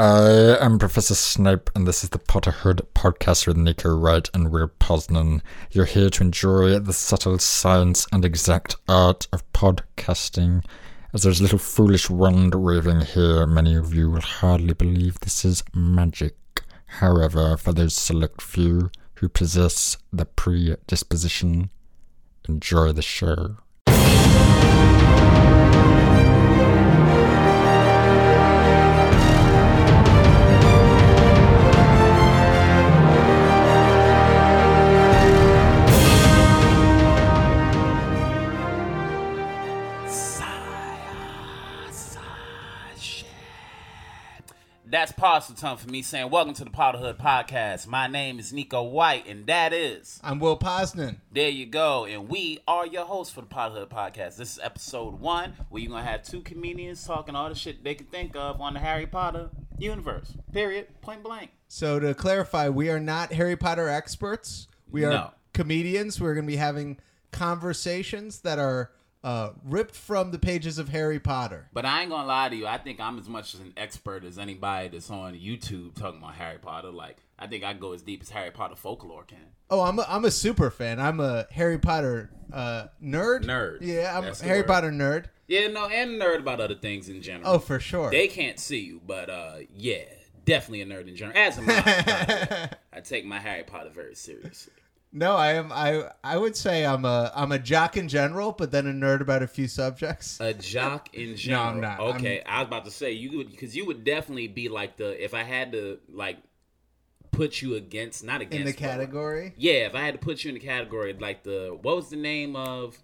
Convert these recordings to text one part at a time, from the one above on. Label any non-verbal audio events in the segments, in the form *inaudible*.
I am Professor Snape, and this is the Potterhood podcast with Neko White and Will Posnan. You're here to enjoy the subtle science and exact art of podcasting. As there's a little foolish wand waving here, many of you will hardly believe this is magic. However, for those select few who possess the predisposition, enjoy the show. That's Parseltongue for me saying, Welcome to the Potterhood Podcast. My name is Neko White, and that is. I'm Will Posnan. There you go. And we are your hosts for the Potterhood Podcast. This is episode one, where you're going to have two comedians talking all the shit they can think of on the Harry Potter universe. Period. Point blank. So to clarify, we are not Harry Potter experts. We are No. comedians. We're going to be having conversations that are uh, ripped from the pages of Harry Potter. But I ain't to lie to you. I think I'm as much as an expert as anybody that's on YouTube talking about Harry Potter. Like, I think I go as deep as Harry Potter folklore can. Oh, I'm a, I'm a super fan. I'm a Harry Potter uh, nerd. Nerd. Yeah, I'm That's a Harry word. Potter nerd. Yeah, no, and nerd about other things in general. Oh, for sure. They can't see you, but uh, yeah, definitely a nerd in general. As am I. by the way. I take my Harry Potter very seriously. No, I am. I I would say I'm a I'm a jock in general, but then a nerd about a few subjects. A jock in general. *laughs* no, I'm not. Okay, I was about to say you would because you would definitely be like the if I had to like put you against not against in the category. Yeah, if I had to put you in the category like the what was the name of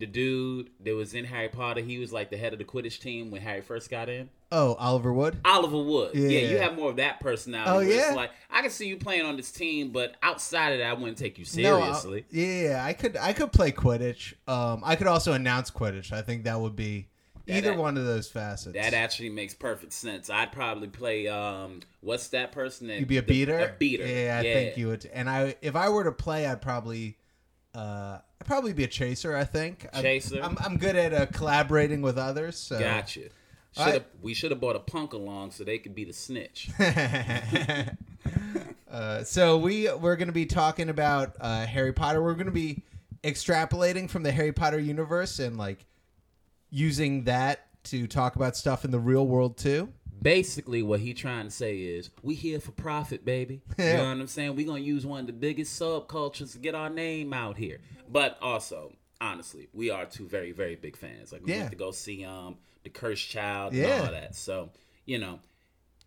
the dude that was in Harry Potter? He was like the head of the Quidditch team when Harry first got in. Oh, Oliver Wood. Oliver Wood. Yeah. Yeah. you have more of that personality. Oh, yeah? like I can see you playing on this team, but outside of that, I wouldn't take you No, seriously. yeah, I could I could play Quidditch. Um, I could also announce Quidditch. I think that would be either that- one of those facets. that actually makes perfect sense. I'd probably play. um What's that person? That You'd be a the- beater. A beater. Yeah, I think you would. And I, if I were to play, I'd probably, uh, I'd probably be a chaser. I think. I'm- Chaser? I'm, I'm good at uh, collaborating with others. So. Gotcha. Should have right. we should have brought a punk along so they could be the snitch. *laughs* uh, so we we're going to be talking about uh, Harry Potter. We're going to be extrapolating from the Harry Potter universe and like using that to talk about stuff in the real world too. Basically, what he trying to say is, we here for profit, baby. *laughs* You know what I'm saying? We gonna use one of the biggest subcultures to get our name out here. But also, honestly, we are two very, very big fans. Like we Yeah. went to go see um the Cursed Child Yeah. and all that. So, you know,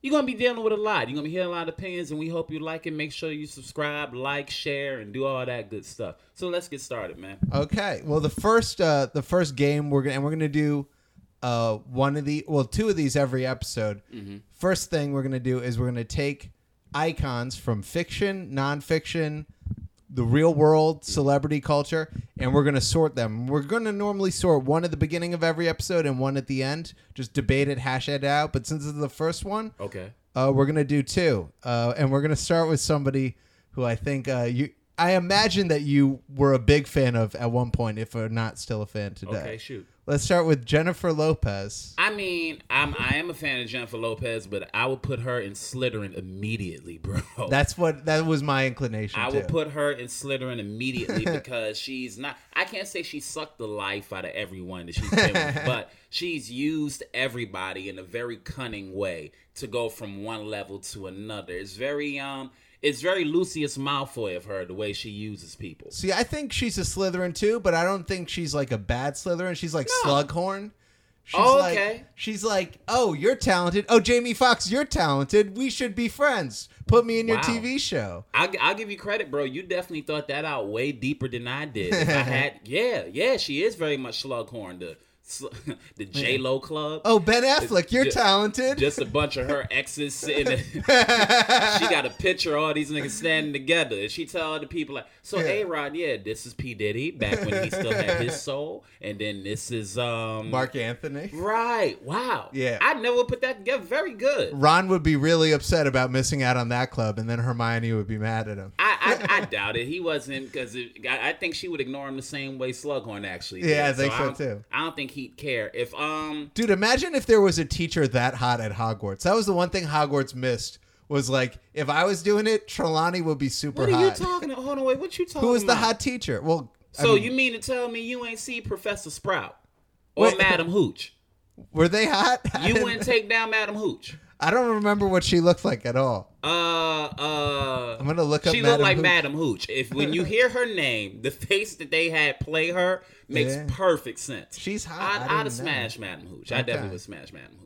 you're gonna be dealing with a lot. You're gonna be hearing a lot of opinions, and we hope you like it. Make sure you subscribe, like, share, and do all that good stuff. So let's get started, man. Okay. Well, the first uh the first game we're gonna and we're gonna do uh one of the well two of these every episode. First thing we're gonna do is we're gonna take icons from fiction, nonfiction, the real world, celebrity culture, and we're gonna sort them. We're gonna normally sort one at the beginning of every episode and one at the end. Just debate it, hash it out. But since this is the first one, Okay. uh, we're gonna do two, uh, and we're gonna start with somebody who I think uh, you. I imagine that you were a big fan of at one point, if not still a fan today. Okay. Shoot. Let's start with Jennifer Lopez. I mean, I'm I am a fan of Jennifer Lopez, but I would put her in Slytherin immediately, bro. *laughs* That's what that was my inclination. I too. would put her in Slytherin immediately *laughs* because she's not. I can't say she sucked the life out of everyone that she's been with, *laughs* but she's used everybody in a very cunning way to go from one level to another. It's very um, it's very Lucius Malfoy of her the way she uses people. See, I think she's a Slytherin too, but I don't think she's like a bad Slytherin. She's like Slughorn. She's Oh, like, okay. She's like, oh, you're talented. Oh, Jamie Foxx, you're talented. We should be friends. Put me in your Wow. TV show. I'll, I'll give you credit, bro. You definitely thought that out way deeper than I did. I *laughs* had, yeah, yeah, she is very much Slughorn, the *laughs* the J Lo Club. Oh, Ben Affleck, you're Ju- talented. Just a bunch of her exes sitting. *laughs* *laughs* she got a picture of all these niggas standing together, and she tell the people like, So Yeah. A Rod, yeah, this is P Diddy back when he still had his *laughs* soul, and then this is um Marc Anthony. Right. Wow. Yeah. I never put that together. Very good. Ron would be really upset about missing out on that club, and then Hermione would be mad at him. I, I, I *laughs* doubt it. He wasn't because I, I think she would ignore him the same way Slughorn actually. Did. Yeah, I think so, don't- too. I don't think he'd care if um. Dude, imagine if there was a teacher that hot at Hogwarts. That was the one thing Hogwarts missed. Was like if I was doing it, Trelawney would be super hot. What are hot. you talking? Hold on, wait. What you talking? Who was the about? hot teacher? Well, I So mean, you mean to tell me you ain't see Professor Sprout or Wait. Madam Hooch? were they hot? *laughs* I You didn't- wouldn't take down Madam Hooch. I don't remember what she looked like at all. Uh, uh. I'm gonna look up She Madam looked like Hooch. Madam Hooch. If when you *laughs* hear her name, the face that they had play her makes Yeah. perfect sense. She's hot. I I'd, didn't I'd know. have smashed Madam Hooch. I Okay. definitely would smash Madam Hooch.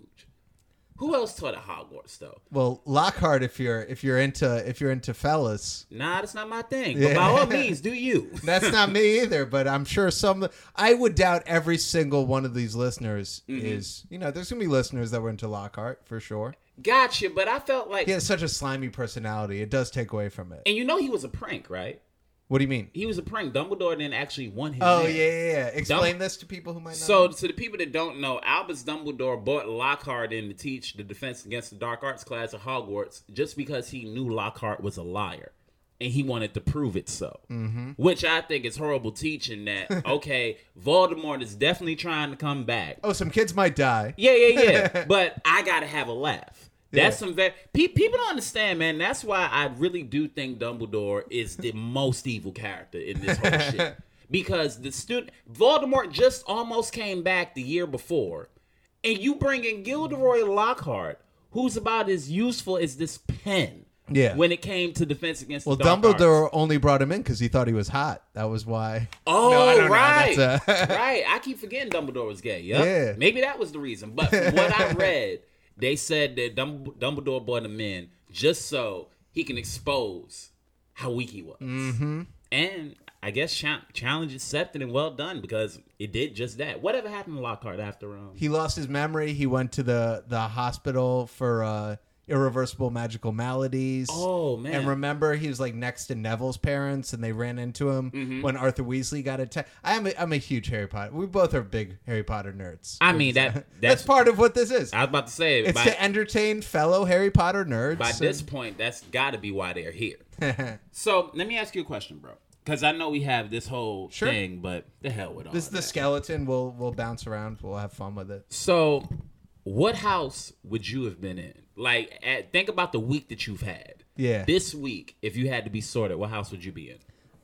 Who else taught at Hogwarts though? Well, Lockhart, if you're if you're into if you're into fellas, Nah, that's not my thing. Yeah. But by all *laughs* means, do you? *laughs* that's not me either. But I'm sure some. I would doubt every single one of these listeners Mm-hmm. is. You know, there's gonna be listeners that were into Lockhart for sure. Gotcha. But I felt like, He has such a slimy personality. It does take away from it. and you know, he was a prank, right? What do you mean? He was a prank. Dumbledore didn't actually want him. Oh yeah, yeah, yeah. Explain this to people who might not. So, know. to the people that don't know, Albus Dumbledore bought Lockhart in to teach the Defense Against the Dark Arts class at Hogwarts just because he knew Lockhart was a liar. And he wanted to prove it so. Mm-hmm. Which I think is horrible teaching that, *laughs* okay, Voldemort is definitely trying to come back. oh, some kids might die. Yeah, yeah, yeah. *laughs* but I got to have a laugh. That's Yeah. some very pe- people don't understand, man. That's why I really do think Dumbledore is the most evil character in this whole shit. *laughs* Because the student Voldemort just almost came back the year before, and you bring in Gilderoy Lockhart, who's about as useful as this pen. Yeah. When it came to defense against Well, Dumbledore Arts. only brought him in because he thought he was hot. That was why. Oh, *laughs* No, right, a- *laughs* right. I keep forgetting Dumbledore was gay. Yep. Yeah. maybe that was the reason. But what I read, they said that Dumb- Dumbledore brought him in just so he can expose how weak he was. Mm-hmm. And I guess cha- challenge accepted and well done because it did just that. Whatever happened to Lockhart after um? He lost his memory. He went to the the hospital for uh, irreversible magical maladies. Oh, man. And remember, he was like next to Neville's parents, and they ran into him Mm-hmm. when Arthur Weasley got attacked. I'm a, I'm a huge Harry Potter. We both are big Harry Potter nerds. I mean that *laughs* That's that's. part of what this is. I was about to say It's by, to entertain fellow Harry Potter nerds. by and- this point, that's got to be why they're here. *laughs* so let me ask you a question, bro. Because I know we have this whole Sure. thing, but the hell with all this is the that. skeleton. We'll we'll bounce around. We'll have fun with it. So, what house would you have been in? Like, at, think about the week that you've had. Yeah. This week, if you had to be sorted, what house would you be in?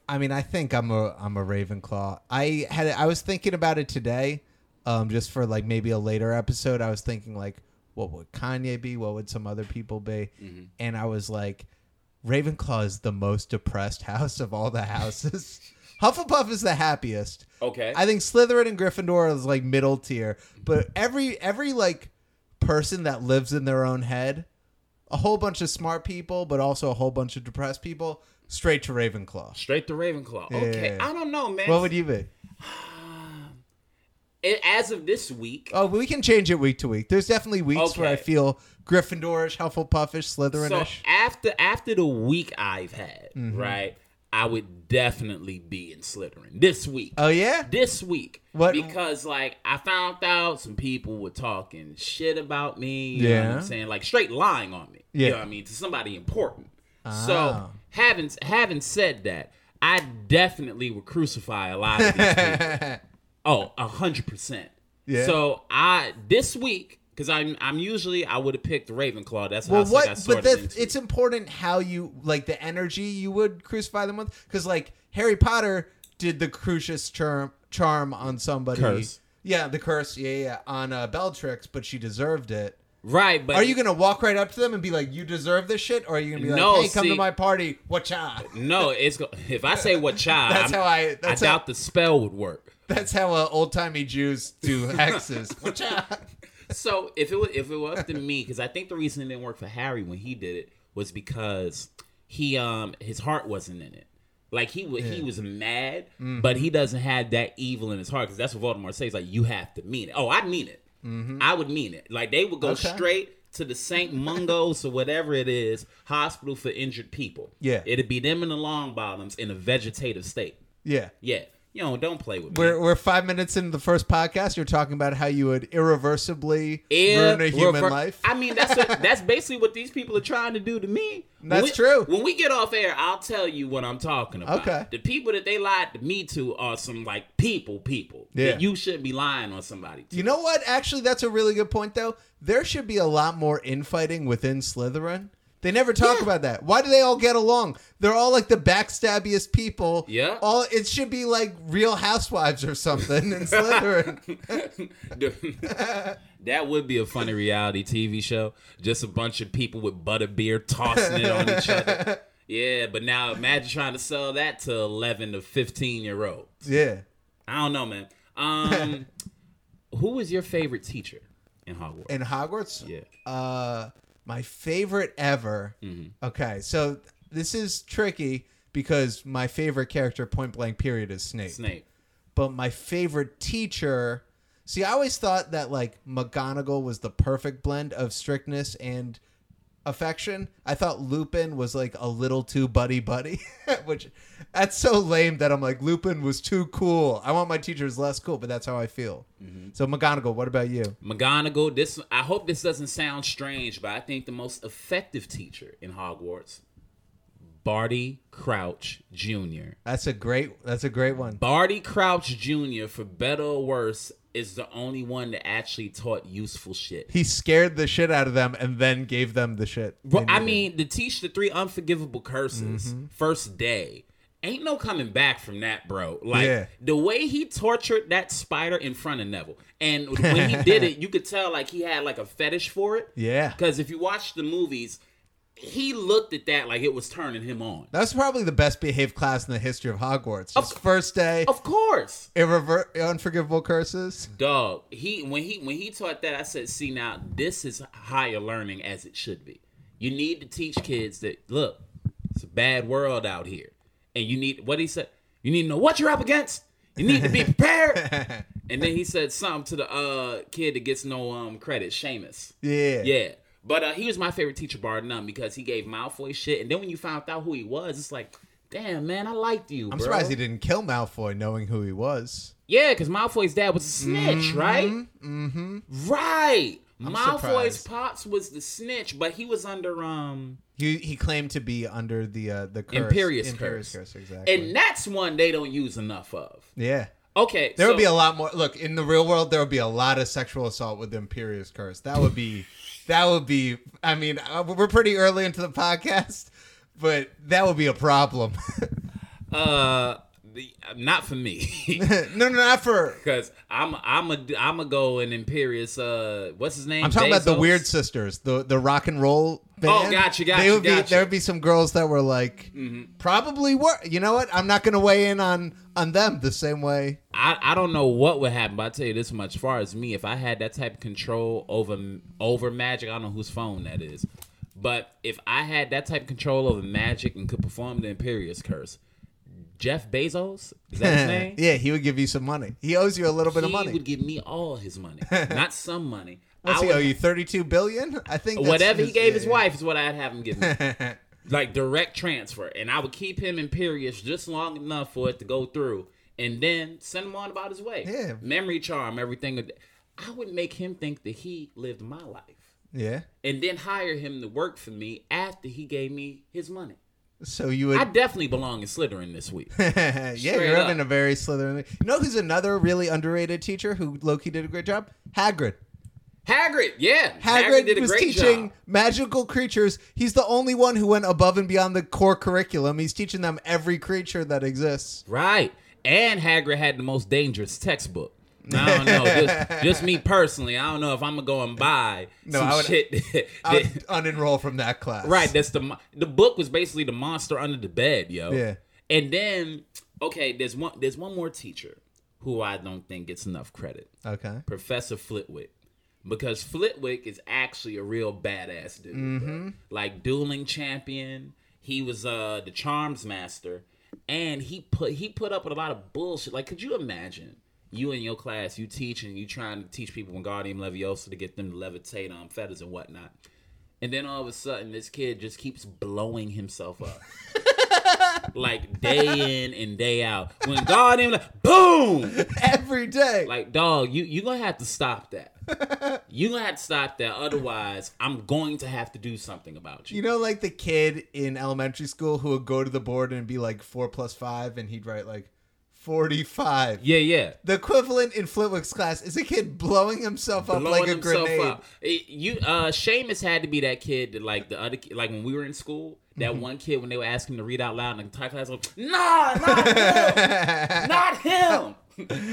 I mean, I think I'm a I'm a Ravenclaw. I had I was thinking about it today, um, just for like maybe a later episode. I was thinking like, what would Kanye be? What would some other people be? Mm-hmm. And I was like, Ravenclaw is the most depressed *laughs* house of all the houses. *laughs* Hufflepuff is the happiest. Okay. I think Slytherin and Gryffindor is like middle tier, but every every like person that lives in their own head, a whole bunch of smart people, but also a whole bunch of depressed people, straight to Ravenclaw. Straight to Ravenclaw. Okay. Yeah. I don't know, man. What would you be? *sighs* As of this week, Oh, we can change it week to week. There's definitely weeks where I feel Gryffindorish, Hufflepuffish, so Slytherinish. after after the week I've had, Mm-hmm. right, I would definitely be in Slytherin this week. oh yeah, this week. What- Because like I found out some people were talking shit about me. You know what Yeah. I'm saying? Like straight lying on me. You Yeah. know what I mean? To somebody important. Ah. So having having said that, I definitely would crucify a lot of these people. *laughs* Oh, a hundred percent. Yeah. So I this week, because I'm I'm usually I would have picked Ravenclaw. That's well, how I what? got But that's, it's important how you like the energy you would crucify them with, because like Harry Potter did the Crucius charm charm on somebody. Curse. Yeah, the curse. Yeah, yeah, on uh, Bellatrix, but she deserved it. right, but Are you gonna walk right up to them and be like, "You deserve this shit," or are you gonna be like, No, "Hey, come see- to my party, whatcha?" no, it's if I say *laughs* what child, That's how I- that's I how- doubt the spell would work. That's how uh, old timey Jews do *laughs* hexes. whatcha? So if it was if it was up to me, because I think the reason it didn't work for Harry when he did it was because he um his heart wasn't in it. Like he wa he was mad, Mm-hmm. but he doesn't have that evil in his heart because that's what Voldemort says. Like you have to mean it. Oh, I mean it. I would mean it. Like they would go Mm-hmm. Okay. straight to the St. Mungos or whatever it is hospital for injured people. Yeah. it'd be them in the Longbottoms in a vegetative state. Yeah. Yeah, you know, don't play with me. We're, we're five minutes into the first podcast. You're talking about how you would irreversibly Yeah, ruin a human rever- life. I mean, that's what, *laughs* that's basically what these people are trying to do to me. When That's we- true. When we get off air, I'll tell you what I'm talking about. Okay. The people that they lied to me to are some like people, people. Yeah. That you shouldn't be lying on somebody. To. You know what? Actually, that's a really good point, though. There should be a lot more infighting within Slytherin. They never talk Yeah. about that. Why do they all get along? They're all like the backstabbiest people. Yeah. All it should be like Real Housewives or something in Slytherin. *laughs* that would be a funny reality TV show. Just a bunch of people with butter butterbeer tossing it on each other. *laughs* Yeah, but now imagine trying to sell that to 11 to 15 year olds. yeah. I don't know, man. Um, *laughs* who was your favorite teacher in Hogwarts? In Hogwarts. Yeah. Uh, my favorite ever. Mm-hmm. Okay, so this is tricky because my favorite character, point blank period, is Snape. Snape. but my favorite teacher see i always thought that like mcgonagall was the perfect blend of strictness and affection i thought lupin was like a little too buddy buddy *laughs* which that's so lame that i'm like lupin was too cool i want my teachers less cool but that's how i feel mm-hmm. so mcgonagall what about you McGonagall. This I hope this doesn't sound strange, but I think the most effective teacher in Hogwarts, Barty Crouch Jr. that's a great that's a great one Barty Crouch Jr. for better or worse is the only one that actually taught useful shit. he scared the shit out of them and then gave them the shit Bro, I mean, to teach the three unforgivable curses Mm-hmm. first day. Ain't no coming back from that, bro. Like Yeah. the way he tortured that spider in front of Neville, and when he did *laughs* it, you could tell like he had like a fetish for it. Yeah. Because if you watch the movies, he looked at that like it was turning him on. That's probably the best behaved class in the history of hogwarts Of first day Of course, Irrever- unforgivable curses. dog. He when he when he taught that, I said, "See now, this is higher learning as it should be. You need to teach kids that look, it's a bad world out here, and you need what he said. You need to know what you're up against. You need to be prepared." *laughs* and then he said something to the uh, kid that gets no um credit, Seamus. Yeah. Yeah. But uh, he was my favorite teacher, bar none, because he gave Malfoy shit. And then when you found out who he was, it's like, damn, man, I liked you. I'm bro. surprised he didn't kill Malfoy knowing who he was. Yeah, because Malfoy's dad was a snitch, right? Mm-hmm. Right. Malfoy's surprised. pops was the snitch, but he was under um He he claimed to be under the uh, the curse. Imperius, Imperius curse. exactly. And that's one they don't use enough of. yeah. Okay, There so, would be a lot more. Look, in the real world, there would be a lot of sexual assault with the Imperius curse. That would be, that would be. I mean, uh, we're pretty early into the podcast, but that would be a problem. *laughs* uh the, not for me. *laughs* no, no, not for. Cause I'm I'm a I'm a go in Imperius uh what's his name? I'm talking about the Weird Sisters, the the rock and roll band. Oh, gotcha, gotcha, They would be gotcha. there would be some girls that were like probably were. You know what? I'm not going to weigh in on on them the same way. I, I don't know what would happen, but I tell you this much: as far as me, if I had that type of control over over magic, I don't know whose phone that is, but if I had that type of control over magic and could perform the Imperius Curse, Jeff Bezos is that his *laughs* name? yeah, he would give you some money. He owes you a little bit of money. He would give me all his money, *laughs* not some money. What's I he would- owe you? Thirty-two billion? I think Whatever he gave yeah, his yeah. wife is what I'd have him give me. *laughs* like direct transfer, and I would keep him Imperius just long enough for it to go through, and then send him on about his way. Yeah. memory charm, everything. I would make him think that he lived my life, Yeah. and then hire him to work for me after he gave me his money. So you would. I definitely belong in Slytherin this week. *laughs* yeah, you're up. a very Slytherin. You know who's another really underrated teacher who Loki did a great job? Hagrid. Hagrid, yeah, Hagrid, did a was teaching job. magical creatures. He's the only one who went above and beyond the core curriculum. He's teaching them every creature that exists. Right. And Hagrid had the most dangerous textbook. I don't know. Just, *laughs* just me personally, I don't know if I'm gonna go and buy No, some I would- shit. *laughs* that- I would unenroll from that class. right. That's the the book was basically the monster under the bed, yo. Yeah. And then okay, there's one there's one more teacher who I don't think gets enough credit. Okay. Professor Flitwick. Because Flitwick is actually a real badass dude. Mm-hmm. Like dueling champion. He was uh the charms master. And he put he put up with a lot of bullshit. Like, could you imagine you in your class, you teach and you trying to teach people Wingardium Leviosa to get them to levitate on feathers and whatnot. And then all of a sudden, this kid just keeps blowing himself up. *laughs* like day in and day out. When like, boom! Every day. Like, dog, you you gonna have to stop that. *laughs* you gonna have to stop that. Otherwise, I'm going to have to do something about you. You know, like the kid in elementary school who would go to the board and be like four plus five, and he'd write like 45. Yeah, yeah. The equivalent in Flitwick's class is a kid blowing himself up like a himself grenade. up. Eh, You, uh, Seamus had to be that kid that, like the other, ki- like when we were in school, that Mm-hmm. one kid when they would ask him to read out loud in the entire class, was, nah, not him, *laughs* not him.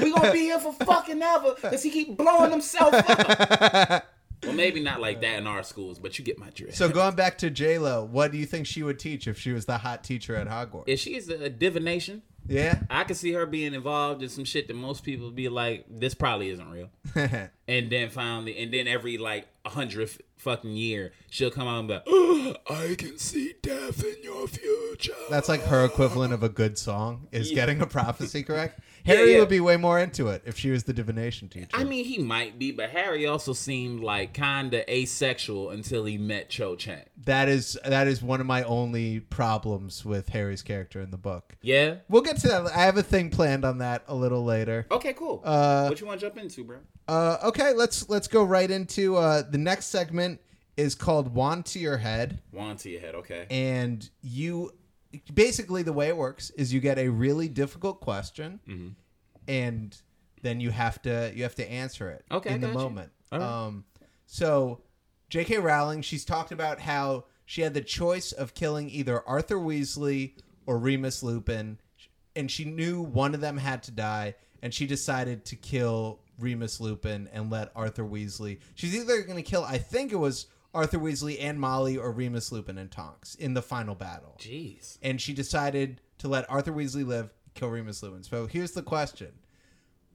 We gonna be here for fucking ever because he keep blowing himself up. *laughs* well, maybe not like that in our schools, but you get my drift. So going back to J Lo, what do you think she would teach if she was the hot teacher at Hogwarts? if she is a divination, yeah. I could see her being involved in some shit that most people be like, this probably isn't real. *laughs* and then finally, and then every like a hundredth fucking year, she'll come out and be like, "Oh, I can see death in your future. That's like her equivalent of a good song is Yeah. getting a prophecy correct. *laughs* Yeah, Harry yeah. would be way more into it if she was the divination teacher. I mean, he might be, but Harry also seemed like kind of asexual until he met Cho Chang. that is that is one of my only problems with Harry's character in the book. Yeah. We'll get to that. I have a thing planned on that a little later. Okay, cool. Uh, what you want to jump into, bro? Uh, okay, let's let's go right into uh, the next segment is called "Wand to Your Head," Wand to your head, okay? and you basically the way it works is you get a really difficult question, Mm-hmm. and then you have to you have to answer it Okay, in the got you. moment. All right. Um, so J.K. Rowling, she's talked about how she had the choice of killing either Arthur Weasley or Remus Lupin, and she knew one of them had to die, and she decided to kill Remus Lupin and let Arthur Weasley. She's either going to kill, I think it was Arthur Weasley and Molly or Remus Lupin and Tonks in the final battle Jeez. and she decided to let Arthur Weasley live, kill Remus Lupin. So here's the question: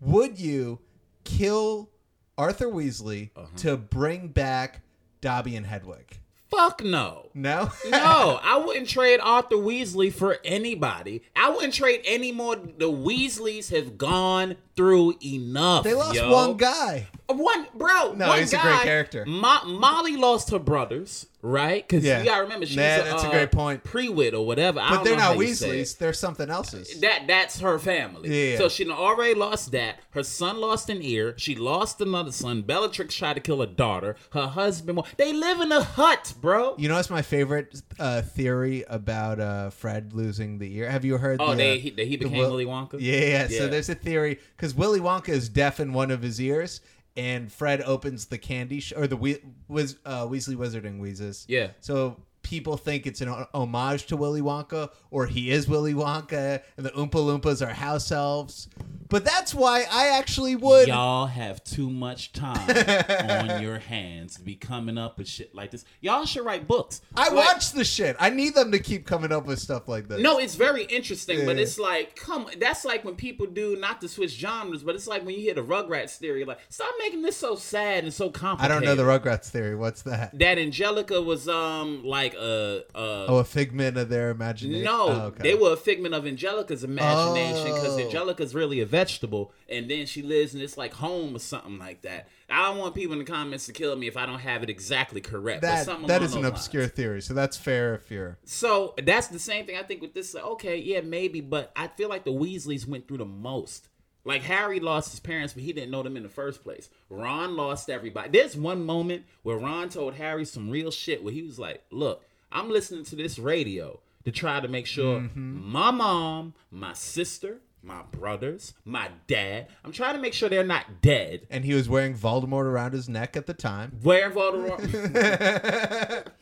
Would you kill Arthur Weasley Uh-huh. to bring back Dobby and Hedwig? Fuck no. No, No, I wouldn't trade Arthur Weasley for anybody. I wouldn't trade any more. The Weasleys have gone through enough. they lost yo. one guy. One bro. No, one he's a guy, great character. Mo- Molly lost her brothers, right? Because Yeah. you gotta remember she's Nah, a, that's a uh, great point. Prewett or whatever. I But don't they're know not you say it. Weasleys; they're something else's. That that's her family. Yeah. So she already lost that. Her son lost an ear. She lost another son. Bellatrix tried to kill her daughter. Her husband. They live in a hut, bro. You know what's my favorite uh, theory about uh, Fred losing the ear? Have you heard? Oh, the, they uh, he, that he became Wil- Willy Wonka. Yeah, yeah. So there's a theory because Willy Wonka is deaf in one of his ears, and Fred opens the candy sh- or the we- Wiz- uh, Weasley Wizarding Wheezes. Yeah. So people think it's an homage to Willy Wonka, or he is Willy Wonka, and the Oompa Loompas are house elves. But that's why I actually would. Y'all have too much time *laughs* on your hands to be coming up with shit like this. Y'all should write books. I Like- watch the shit. I need them to keep coming up with stuff like this. No, it's very interesting, but it's like, come, that's like when people do not to switch genres, but it's like when you hear the Rugrats theory, like, stop making this so sad and so complicated. I don't know the Rugrats theory. What's that? that Angelica was um like a, a Oh, a figment of their imagination. no, Oh, okay. they were a figment of Angelica's imagination because Oh. Angelica's really a vegetable, and then she lives in this like home or something like that. I don't want people in the comments to kill me if I don't have it exactly correct. but That that an those obscure theory, so that's fair if you're. So that's the same thing I think with this. like, Okay, yeah, maybe, but I feel like the Weasleys went through the most. Like Harry lost his parents, but he didn't know them in the first place. Ron lost everybody. There's one moment where Ron told Harry some real shit where he was like, "Look, I'm listening to this radio to try to make sure Mm-hmm. my mom, my sister, my brothers, my dad. I'm trying to make sure they're not dead." And he was wearing Voldemort around his neck at the time. Where Voldemort?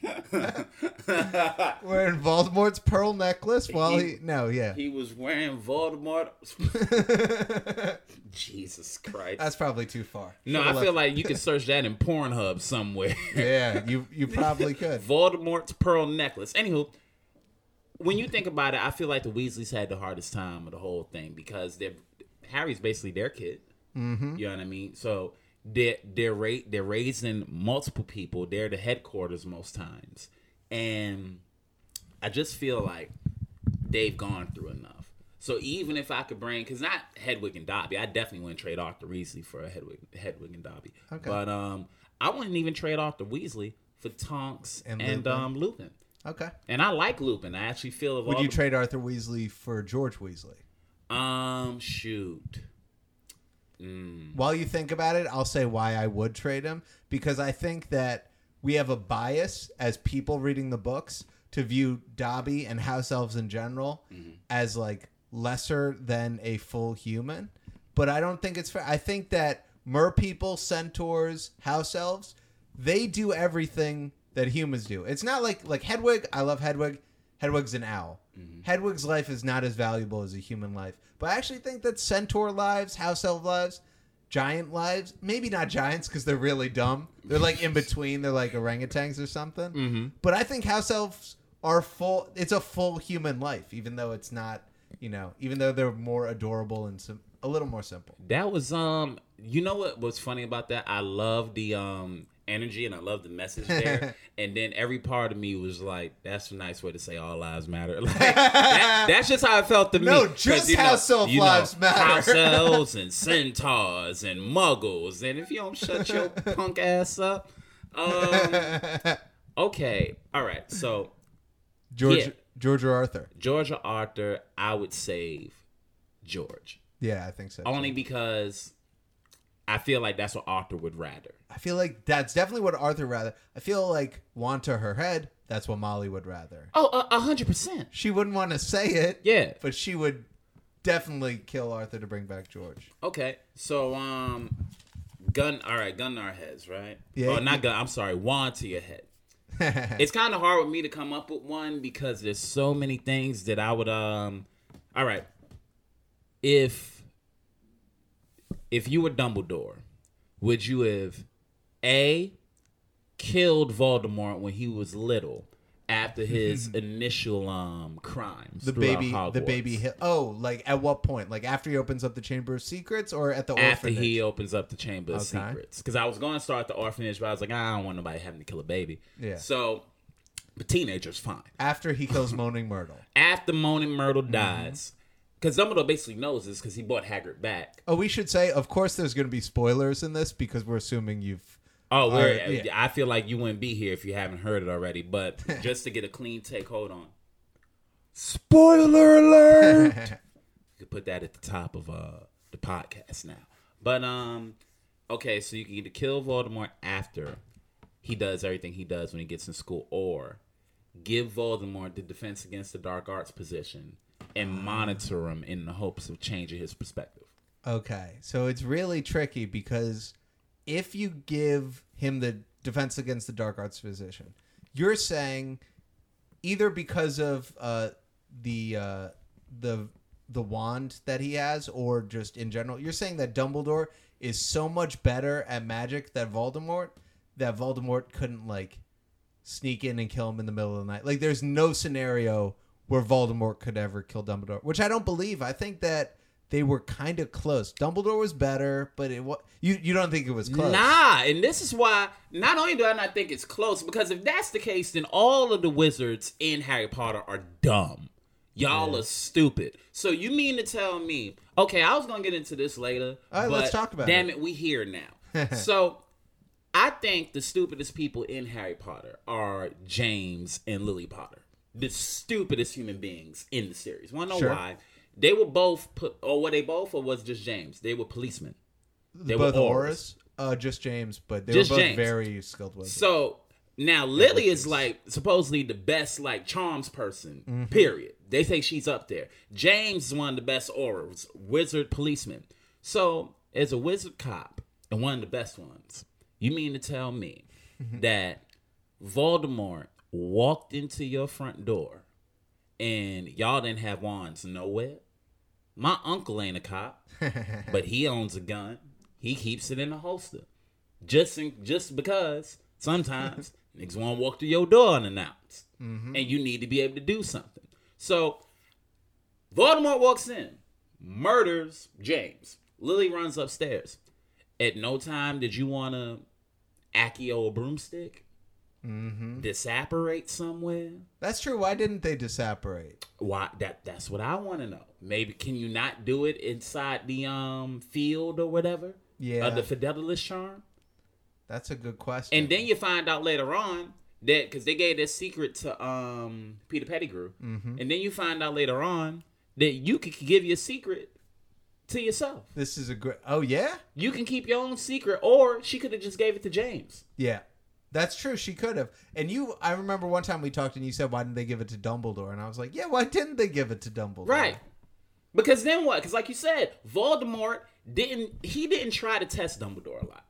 *laughs* Wearing Voldemort's pearl necklace while he. He- No, yeah. he was wearing Voldemort. *laughs* Jesus Christ. That's probably too far. No, I Should've feel left- like you could search that in Pornhub somewhere. *laughs* Yeah, you you probably could. Voldemort's pearl necklace. Anywho, when you think about it, I feel like the Weasleys had the hardest time of the whole thing because they're Harry's basically their kid. Mm-hmm. You know what I mean? So they're they're ra- they're raising multiple people. They're the headquarters most times, and I just feel like they've gone through enough. So even if I could bring, because not Hedwig and Dobby, I definitely wouldn't trade Arthur Weasley for a Hedwig, Hedwig and Dobby. Okay. But um, I wouldn't even trade off the Weasley for Tonks And and, Lupin. um Lupin. Okay. And I like Lupin. I actually feel of Would you the- trade Arthur Weasley for George Weasley? um shoot. While you think about it, I'll say why I would trade him because I think that we have a bias as people reading the books to view Dobby and house elves in general as like lesser than a full human. But I don't think it's fair. I think that mer people, centaurs, house elves, they do everything that humans do. It's not like like Hedwig. I love Hedwig. Hedwig's an owl. Hedwig's life is not as valuable as a human life. But I actually think that centaur lives, house elf lives, giant lives, maybe not giants because they're really dumb. They're like in between. They're like orangutans or something. Mm-hmm. But I think house elves are full. It's a full human life, even though it's not. You know, even though they're more adorable and sim- a little more simple. That was um you know what was funny about that? I love the um energy and I love the message *laughs* there. and then every part of me was like, that's a nice way to say all lives matter. *laughs* Like that, *laughs* that's just how I felt to me. No, just you know- house elf you know, lives matter. House and centaurs and muggles. And if you don't shut your punk ass up. Um Okay. All right. So George, Yeah. George or Arthur? Georgia Arthur, I would save George. Yeah, I think so. too. Only because I feel like that's what Arthur would rather. I feel like that's definitely what Arthur rather. I feel like want to her head. That's what Molly would rather. Oh, a- hundred percent. She wouldn't want to say it. Yeah. but she would definitely kill Arthur to bring back George. Okay. So um, gun. All right, gun in our heads, right? Yeah, Oh, not gun. I'm sorry. Wand to your head. *laughs* it's kind of hard with me to come up with one because there's so many things that I would um. All right. If if you were Dumbledore, would you have a killed Voldemort when he was little after his initial um crimes? the baby, the baby. Hi- oh, like at what point? Like after he opens up the Chamber of Secrets, or at the orphanage? after orphanage? he opens up the chamber of Okay. secrets because i was going to start the orphanage but i was like i don't want nobody having to kill a baby Yeah. so the teenager's fine after he kills *laughs* Moaning Myrtle. after moaning myrtle dies. Mm-hmm. dies because dumbledore basically knows this because he brought hagrid back Oh, we should say, of course, there's going to be spoilers in this because we're assuming you've. Oh we're, yeah. i feel like you wouldn't be here if you haven't heard it already but *laughs* just to get a clean take hold on Spoiler alert! *laughs* you could put that at the top of uh the podcast now. But um okay, so you can either kill Voldemort after he does everything he does when he gets in school, or give Voldemort the defense against the dark arts position and monitor him in the hopes of changing his perspective. Okay, so it's really tricky because if you give him the defense against the dark arts physician, you're saying either because of uh, the uh, the the wand that he has, or just in general, you're saying that Dumbledore is so much better at magic than Voldemort that Voldemort couldn't like sneak in and kill him in the middle of the night. Like, there's no scenario where Voldemort could ever kill Dumbledore, which I don't believe. I think that they were kind of close. Dumbledore was better, but it was you. You don't think it was close? Nah, and this is why not only do I not think it's close, because if that's the case, then all of the wizards in Harry Potter are dumb. Y'all are stupid. So you mean to tell me? Okay, I was gonna get into this later. All right, but let's talk about Damn it. it, we here now. *laughs* so I think the stupidest people in Harry Potter are James and Lily Potter. The stupidest human beings in the series. Wanna know Sure. why? They were both or were they both or was just James? They were policemen. They both were Aurors. Uh, just James, but they Just were both James. very skilled wizards. So now Lily is like supposedly the best like charms person. Mm-hmm. Period. They say she's up there. James is one of the best Aurors, wizard policeman. So as a wizard cop and one of the best ones, you mean to tell me Mm-hmm. that Voldemort walked into your front door and y'all didn't have wands nowhere? My uncle ain't a cop, *laughs* but he owns a gun. He keeps it in a holster just in, just because sometimes *laughs* niggas want to walk through your door unannounced, mm-hmm. and you need to be able to do something. So Voldemort walks in, murders James. Lily runs upstairs. At no time did you want to Accio a broomstick. Mm-hmm. disapparate somewhere. That's true. Why didn't they disapparate? Why that that's what I want to know. Maybe can you not do it inside the um field or whatever? Yeah. Of the Fidelis charm? That's a good question. And then you find out later on that because they gave this secret to um Peter Pettigrew, Mm-hmm. and then you find out later on that you could give your secret to yourself. this is a great. Oh yeah, You can keep your own secret, or she could have just gave it to James. yeah. That's true. She could have. And you, I remember one time we talked and you said, "Why didn't they give it to Dumbledore?" And I was like, "Yeah, why didn't they give it to Dumbledore?" Right. Because then what? Because like you said, Voldemort didn't he didn't try to test Dumbledore a lot.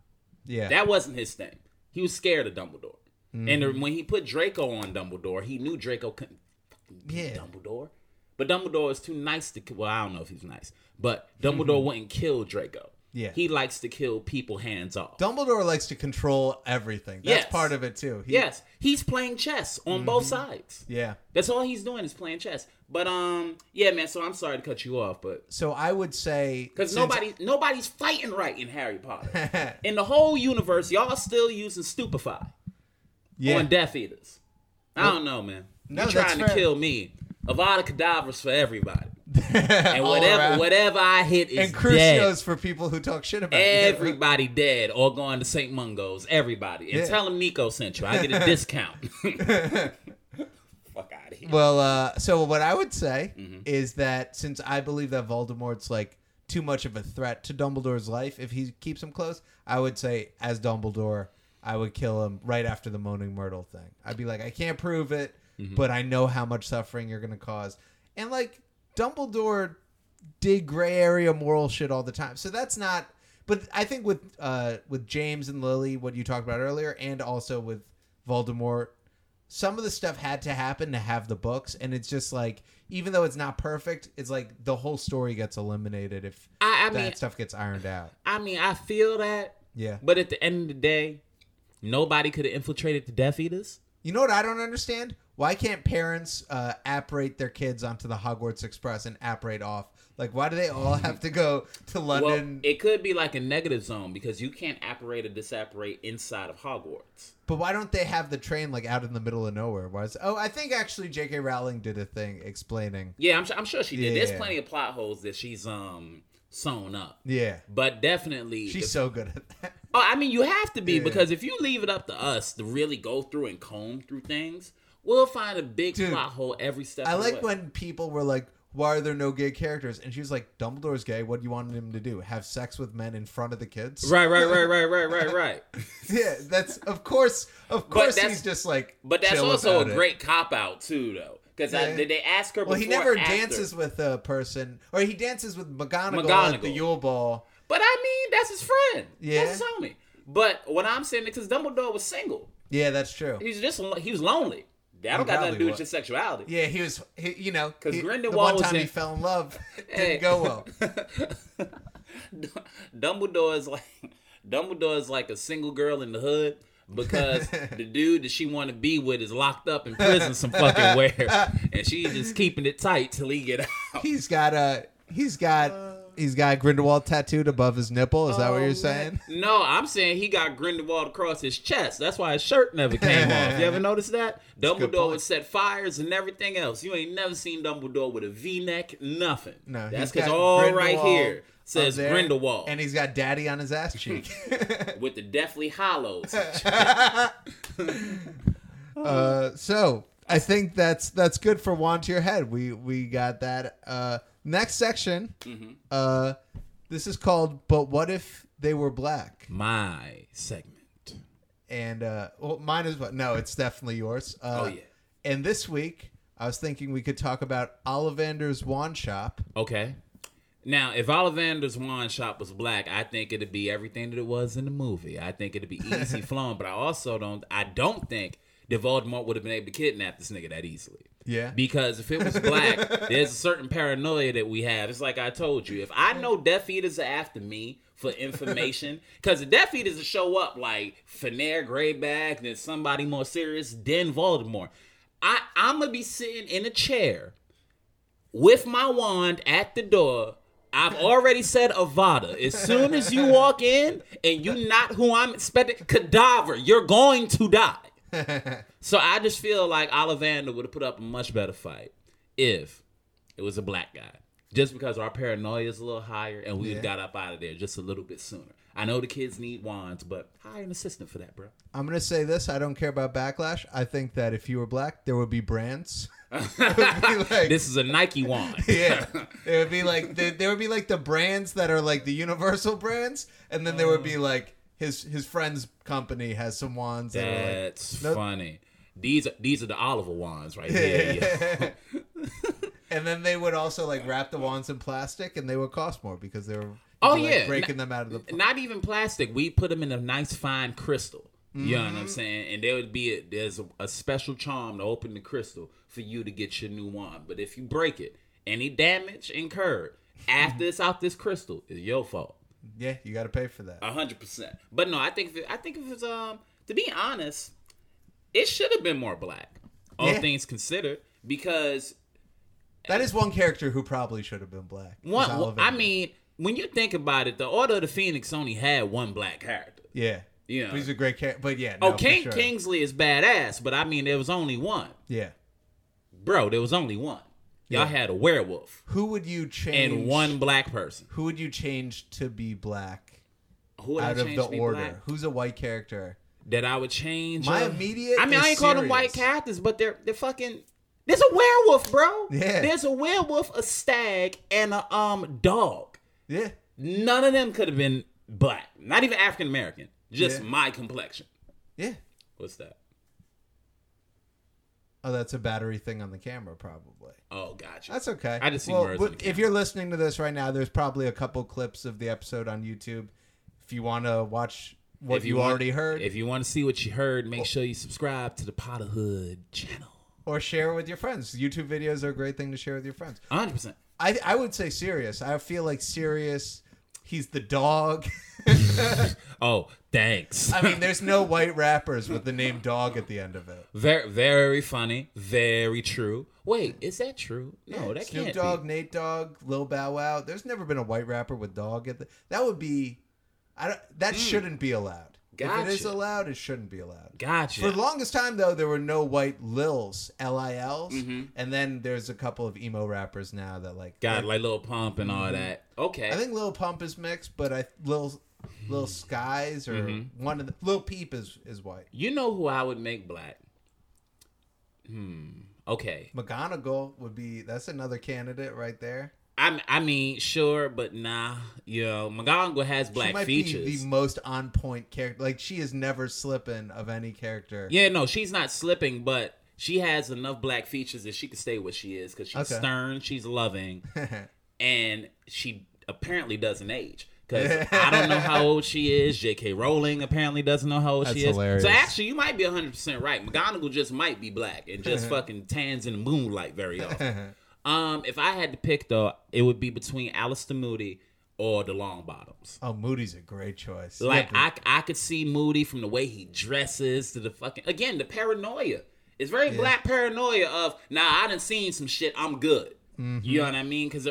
Yeah. That wasn't his thing. He was scared of Dumbledore. Mm-hmm. And when he put Draco on Dumbledore, he knew Draco couldn't Yeah. Dumbledore. But Dumbledore is too nice to. Well, I don't know if he's nice, but Dumbledore mm-hmm. wouldn't kill Draco. Yeah. he likes to kill people hands off. Dumbledore likes to control everything. That's Yes. part of it too. He- yes, he's playing chess on both sides. Yeah. That's all he's doing is playing chess. But um, yeah, man. So I'm sorry to cut you off, but So I would say Because since- nobody nobody's fighting right in Harry Potter. *laughs* in the whole universe, y'all still using stupefy yeah. on Death Eaters. I don't know, man. No, You're trying to fair. kill me. Avada Kedavras for everybody. And whatever around. whatever I hit is and dead. Crucios for people who talk shit about you. Everybody dead or going to St. Mungo's. Everybody. And Yeah. tell them Neko sent you. I get a *laughs* discount. *laughs* Fuck out of here. Well, uh, so what I would say Mm-hmm. is that since I believe that Voldemort's like too much of a threat to Dumbledore's life, if he keeps him close, I would say as Dumbledore, I would kill him right after the Moaning Myrtle thing. I'd be like, I can't prove it, Mm-hmm. but I know how much suffering you're gonna cause, and like Dumbledore did gray area moral shit all the time, so that's not. But I think with uh, with James and Lily, what you talked about earlier, and also with Voldemort, some of the stuff had to happen to have the books and it's just like even though it's not perfect it's like the whole story gets eliminated if I, I that mean, stuff gets ironed out I mean, I feel that. yeah But at the end of the day, nobody could have infiltrated the Death Eaters. You know what i don't understand? Why can't parents uh apparate their kids onto the hogwarts express and apparate off? Like why do they all have to go to *laughs* Well, london? it could be like a negative zone because you can't apparate or disapparate inside of Hogwarts. but why don't they have the train like out in the middle of nowhere? Why is, oh i think actually jk rowling did a thing explaining. Yeah, I'm, I'm sure she did. There's plenty of plot holes that she's um sewn up. yeah. But definitely, she's the- so good at that oh, I mean, you have to be Yeah. because if you leave it up to us to really go through and comb through things, we'll find a big Dude, plot hole every step. I like when people were like, "Why are there no gay characters?" And she was like, "Dumbledore's gay. What do you want him to do? Have sex with men in front of the kids?" Right, right, right, right, right, right, *laughs* right. yeah, that's of course, of course, he's just like. But that's also a great cop out too, though. Because Yeah. did they ask her? Well, he never dances with a person, or he dances with McGonagall, McGonagall. at the Yule Ball. But I mean, that's his friend. Yeah. that's his homie. But what I'm saying is because Dumbledore was single. Yeah, that's true. He's just he was lonely. That don't got nothing to do with your sexuality. Yeah, he was, he, you know, 'Cause he- Grindelwald the one time he fell in love *laughs* didn't Hey. go well. *laughs* Dumbledore is like Dumbledore is like a single girl in the hood because *laughs* the dude that she want to be with is locked up in prison some fucking where, and she just keeping it tight till he get out. He's got a, he's got, he's got Grindelwald tattooed above his nipple. Is that what Oh, you're saying? man. No, I'm saying he got Grindelwald across his chest. That's why his shirt never came off. You ever *laughs* notice that? Dumbledore would set fires and everything else. You ain't never seen Dumbledore with a V-neck, nothing. No, that's because all right here says there, Grindelwald and he's got Daddy on his ass cheek. *laughs* with the Deathly Hallows. *laughs* uh, so I think that's that's good for wand to your head. We we got that. Uh, next section. Mm-hmm. Uh, this is called "But What If They Were Black?" My segment. And uh, well, mine is what? No, it's definitely yours. Uh, Oh, yeah. And this week, I was thinking we could talk about Ollivander's Wand Shop. Okay. Now, if Ollivander's wand shop was black, I think it'd be everything that it was in the movie. I think it'd be *laughs* easy flowing, but I also don't. I don't think that Voldemort would have been able to kidnap this nigga that easily. Yeah. Because if it was black, *laughs* there's a certain paranoia that we have. It's like I told you. If I know Death Eaters are after me for information, *laughs* because the Death Eaters will show up like Fenrir Greyback, then somebody more serious, then Voldemort. I, I'm going to be sitting in a chair with my wand at the door. I've already said Avada. As soon as you walk in and you're not who I'm expecting, cadaver, you're going to die. *laughs* so I just feel like Ollivander would have put up a much better fight if it was a black guy. Just because our paranoia is a little higher and we Yeah. got up out of there just a little bit sooner. I know the kids need wands, but hire an assistant for that, bro. I'm gonna say this. I don't care about backlash. I think that if you were black, there would be brands. *laughs* *laughs* would be like, This is a Nike wand. yeah, it would be like there, would be like the brands that are like the universal brands, and then there would be like his his friend's company has some wands that are like That's Nope. funny. These are these are the Oliver wands right here. *laughs* *laughs* and then they would also like wrap the wands in plastic, and they would cost more because they were Oh, like, yeah. breaking them out of the. Not even plastic. We put them in a nice fine crystal. You know what Mm-hmm. I'm saying? And there would be a, there's a, a special charm to open the crystal for you to get your new wand. But if you break it, any damage incurred after it's out this crystal is your fault. Yeah, you got to pay for that. A hundred percent. But no, I think if it, I think if it's um to be honest, it should have been more black. All Yeah. things considered, because That is one character who probably should have been black. one, well, I mean, when you think about it, the Order of the Phoenix only had one black character. yeah, Yeah. But he's a great character. But yeah, Oh, no, for King sure. Kingsley is badass, but I mean, there was only one, Yeah, bro. There was only one. Y'all had a werewolf who would you change? and one black person. Who would you change to be black Who would I out of change the to be order? black? Who's a white character? That I would change. My uh, immediate I mean, is I ain't call them white characters, but they're they're fucking. There's a werewolf, bro. Yeah. There's a werewolf, a stag, and a um dog. Yeah, None of them could have been black. Not even African American. Just Yeah. my complexion. yeah. What's that? Oh, that's a battery thing on the camera, probably. Oh, gotcha. That's okay. I just see well, but If you're listening to this right now, there's probably a couple clips of the episode on YouTube. If you want to watch what If you, want- already heard, If you want to see what you heard, make oh. sure you subscribe to the Potterhood channel. or share with your friends. YouTube videos are a great thing to share with your friends. 100%. I I would say Sirius. I feel like Sirius. He's the dog. *laughs* *laughs* Oh, thanks. I mean, there's no white rappers with the name dog at the end of it. very, very funny. Very true. Wait, is that true? No, that Snoop can't Dogg, be. Nate Dogg, Lil Bow Wow. There's never been a white rapper with dog at the. That would be. I don't. That shouldn't be allowed. If it is. Allowed, it shouldn't be allowed. Gotcha. For the longest time, though, there were no white Lils, L I L's, Mm-hmm. and then there's a couple of emo rappers now that like. Got like Lil Pump and all that. Okay. I think Lil Pump is mixed, but I Lil Lil Skies or Mm-hmm. one of the Lil Peep is is white. you know who I would make black? Hmm. Okay. McGonagall would be that's another candidate right there. I I mean, sure, but nah. You know, McGonagall has she black might features. be the most on point character. Like she is never slipping of any character. Yeah, no, she's not slipping, but she has enough black features that she can stay what she is because she's Okay. stern, she's loving, *laughs* and she apparently doesn't age. Because I don't know how old she is. J.K. Rowling apparently doesn't know how old That's she is. hilarious. So actually, you might be 100% right. McGonagall just might be black and just *laughs* fucking tans in the moonlight very *laughs* often. um, If I had to pick, though, it would be between Alistair Moody or the Longbottoms. Oh, Moody's a great choice. Like Yeah, I, I could see Moody from the way he dresses to the fucking again the paranoia. It's very black paranoia of nah I done seen some shit I'm good. Mm-hmm. You know what I mean? Because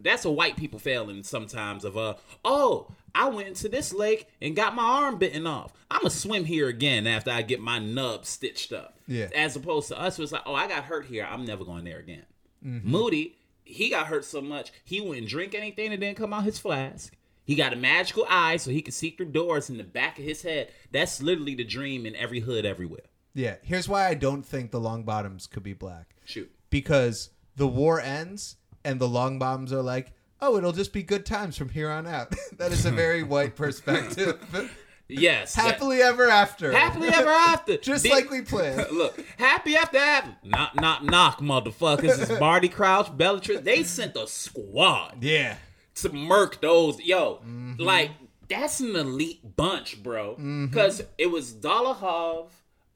that's a white people failing sometimes of uh oh I went to this lake and got my arm bitten off. I'ma swim here again after I get my nub stitched up. Yeah. As opposed to us, it's like oh I got hurt here I'm never going there again. Mm-hmm. Moody he got hurt so much he wouldn't drink anything that didn't come out his flask. He got a magical eye so he could see through doors in the back of his head. That's literally the dream in every hood everywhere. yeah. Here's why I don't think the Longbottoms could be black. Shoot. Because the war ends and the Longbottoms are like, oh, it'll just be good times from here on out. *laughs* that is a very *laughs* white perspective. *laughs* Yes. Happily ever after. happily ever after. Just Big- like we planned. Look, happy after after. Knock, knock, knock, motherfuckers. It's Barty Crouch, Bellatrix. They sent a squad Yeah. to murk those. Yo, Mm-hmm. like, that's an elite bunch, bro. Because it was Dolohov,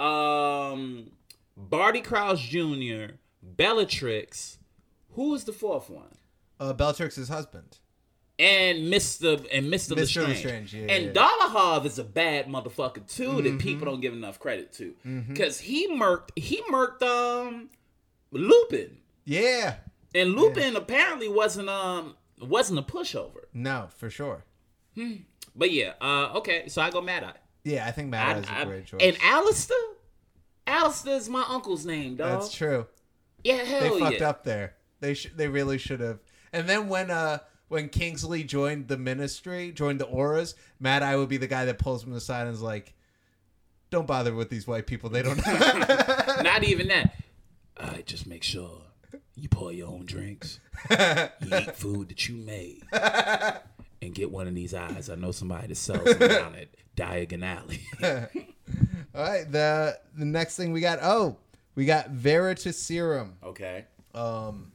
um, Barty Crouch Jr., Bellatrix. Who was the fourth one? Uh, Bellatrix's husband. and Mr. and Mr. Mr. Lestrange. Lestrange, yeah, and yeah. Dolohov is a bad motherfucker too that people don't give enough credit to. Cause he murked he murked um Lupin. Yeah. And Lupin apparently wasn't um wasn't a pushover. No, for sure. But yeah, uh okay, so I go Mad Eye. Yeah, I think Mad is a great choice. And Alistair, Alistair's my uncle's name, dog. That's true. Yeah, hell They hell fucked up there. They sh- they really should have. And then when uh when Kingsley joined the ministry, joined the Aurors, Mad Eye would be the guy that pulls him aside and is like, "Don't bother with these white people. They don't." *laughs* Not even that. *laughs* Uh, just make sure you pour your own drinks. you eat food that you made. *laughs* And get one of these eyes. I know somebody that sells them down at Diagon Alley. All right. The the next thing we got. Oh, we got Veritaserum. okay. Um,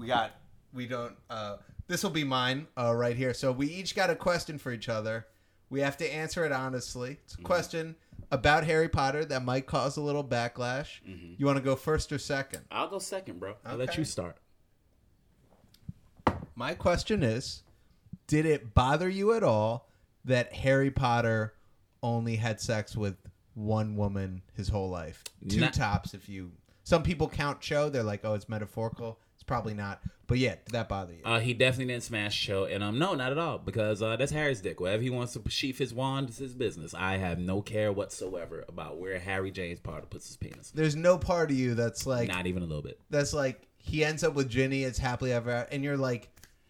we got. We don't. Uh, this will be mine. Uh, right here. So we each got a question for each other. We have to answer it honestly. It's a question about Harry Potter that might cause a little backlash. You want to go first or second? I'll go second, bro. I'll let you start. My question is Did it bother you at all that Harry Potter only had sex with one woman his whole life? Two Not- tops, if you. Some people count Cho. They're like, oh, it's metaphorical. Probably not. But yeah, did that bother you? Uh, he definitely didn't smash Cho, and um, no, not at all, because uh, that's Harry's dick. Wherever he wants to sheath his wand, it's his business. I have no care whatsoever about where Harry James Potter puts his penis. There's no part of you that's like, Not even a little bit. that's like, he ends up with Ginny. It's happily ever after. And you're like,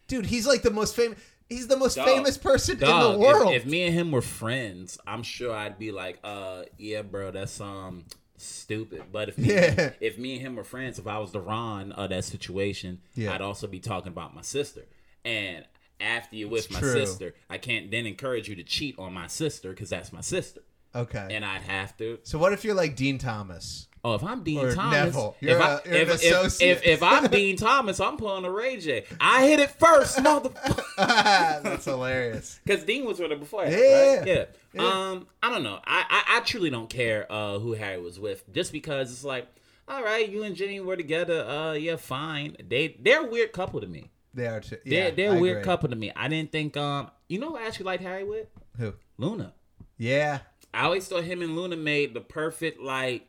dude, he's like the most famous. He's the most Dog. famous person in the world. If, if me and him were friends, I'm sure I'd be like, uh, yeah, bro, that's um stupid. But if *laughs* me, Yeah. if me and him were friends, if I was the Ron of that situation, Yeah. I'd also be talking about my sister. And after you're with It's my true. sister, I can't then encourage you to cheat on my sister because that's my sister, okay. and I'd have to. so what if you're like Dean Thomas? Oh, if I'm Dean Or Thomas, if, a- I, you're an if, if, if, if I'm Dean Thomas, I'm pulling a Ray J. I hit it first, *laughs* motherfucker. That's hilarious. Because Dean was with her before. Yeah. Right? Yeah. Um, I don't know. I, I, I truly don't care uh, who Harry was with, just because it's like, all right, you and Ginny were together. Uh, yeah, fine. They they're a weird couple to me. They are too. They're Yeah, they're I a weird agree. couple to me. I didn't think um, you know, who I actually liked Harry with Who? Luna. Yeah. I always thought him and Luna made the perfect like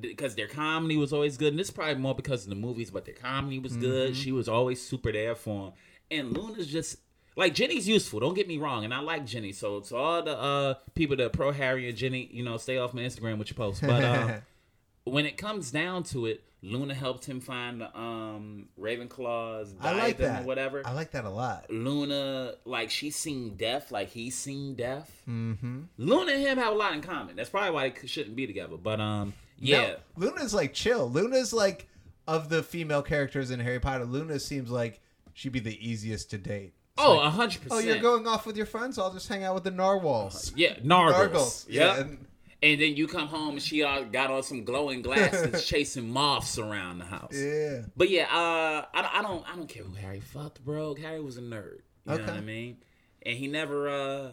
because their comedy was always good, and this is probably more because of the movies, but their comedy was good. She was always super there for him, and Luna's just like Ginny's useful. Don't get me wrong, and I like Ginny. So to all the uh, people that are pro Harry and Ginny, you know, stay off my Instagram with your posts. But um, *laughs* when it comes down to it, Luna helped him find the um, Ravenclaw's I like that. whatever. I like that a lot. Luna, like she's seen death, like he's seen death. Mm-hmm. Luna and him have a lot in common. That's probably why they shouldn't be together. But um, yeah, No, Luna's like chill. Luna's like of the female characters in Harry Potter. Luna seems like she'd be the easiest to date. It's oh, like, a hundred oh, percent. Oh, you're going off with your friends? I'll just hang out with the narwhals. yeah, Nargles. Nargles. Yeah. and- And then you come home and she all got on some glowing glasses, *laughs* chasing moths around the house. yeah. But yeah, uh, I, don't- I don't, I don't care who Harry fucked, bro. Harry was a nerd. You know what I mean? And he never, uh,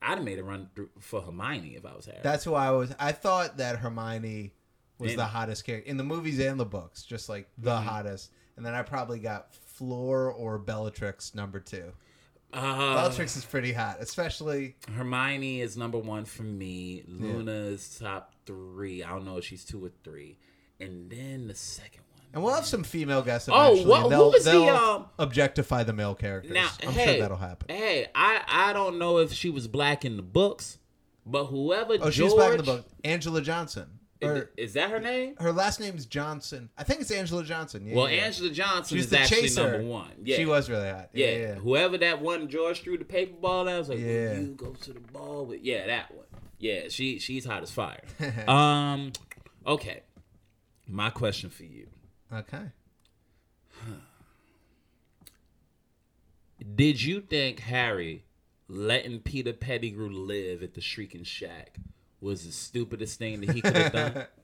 I'd have made a run through for Hermione if I was Harry. That's who I was. I thought that Hermione was the hottest character in the movies and the books, just like the Mm-hmm. hottest. And then I probably got Fleur or Bellatrix number two. uh, Bellatrix is pretty hot, especially Hermione is number one for me. Luna's is top three. I don't know if she's two or three. And then the second one. And we'll have some female guests. Oh, Eventually. what- They'll, who is the, they'll um, objectify the male characters. Now, I'm hey, sure that'll happen. Hey, I I don't know if she was black in the books, but whoever Oh, George, she's back in the book. Angela Johnson. Is, is that her name? her last name's Johnson. I think it's Angela Johnson. Yeah, Well, yeah. Angela Johnson She's is actually chaser. number one. Yeah, She was really hot. Yeah. Yeah, whoever that one George threw the paper ball at, was like, Yeah. yeah. you go to the ball with? Yeah, that one. Yeah, she she's hot as fire. *laughs* um, okay. My question for you: Okay. Did you think Harry letting Peter Pettigrew live at the Shrieking Shack was the stupidest thing that he could have done? *laughs*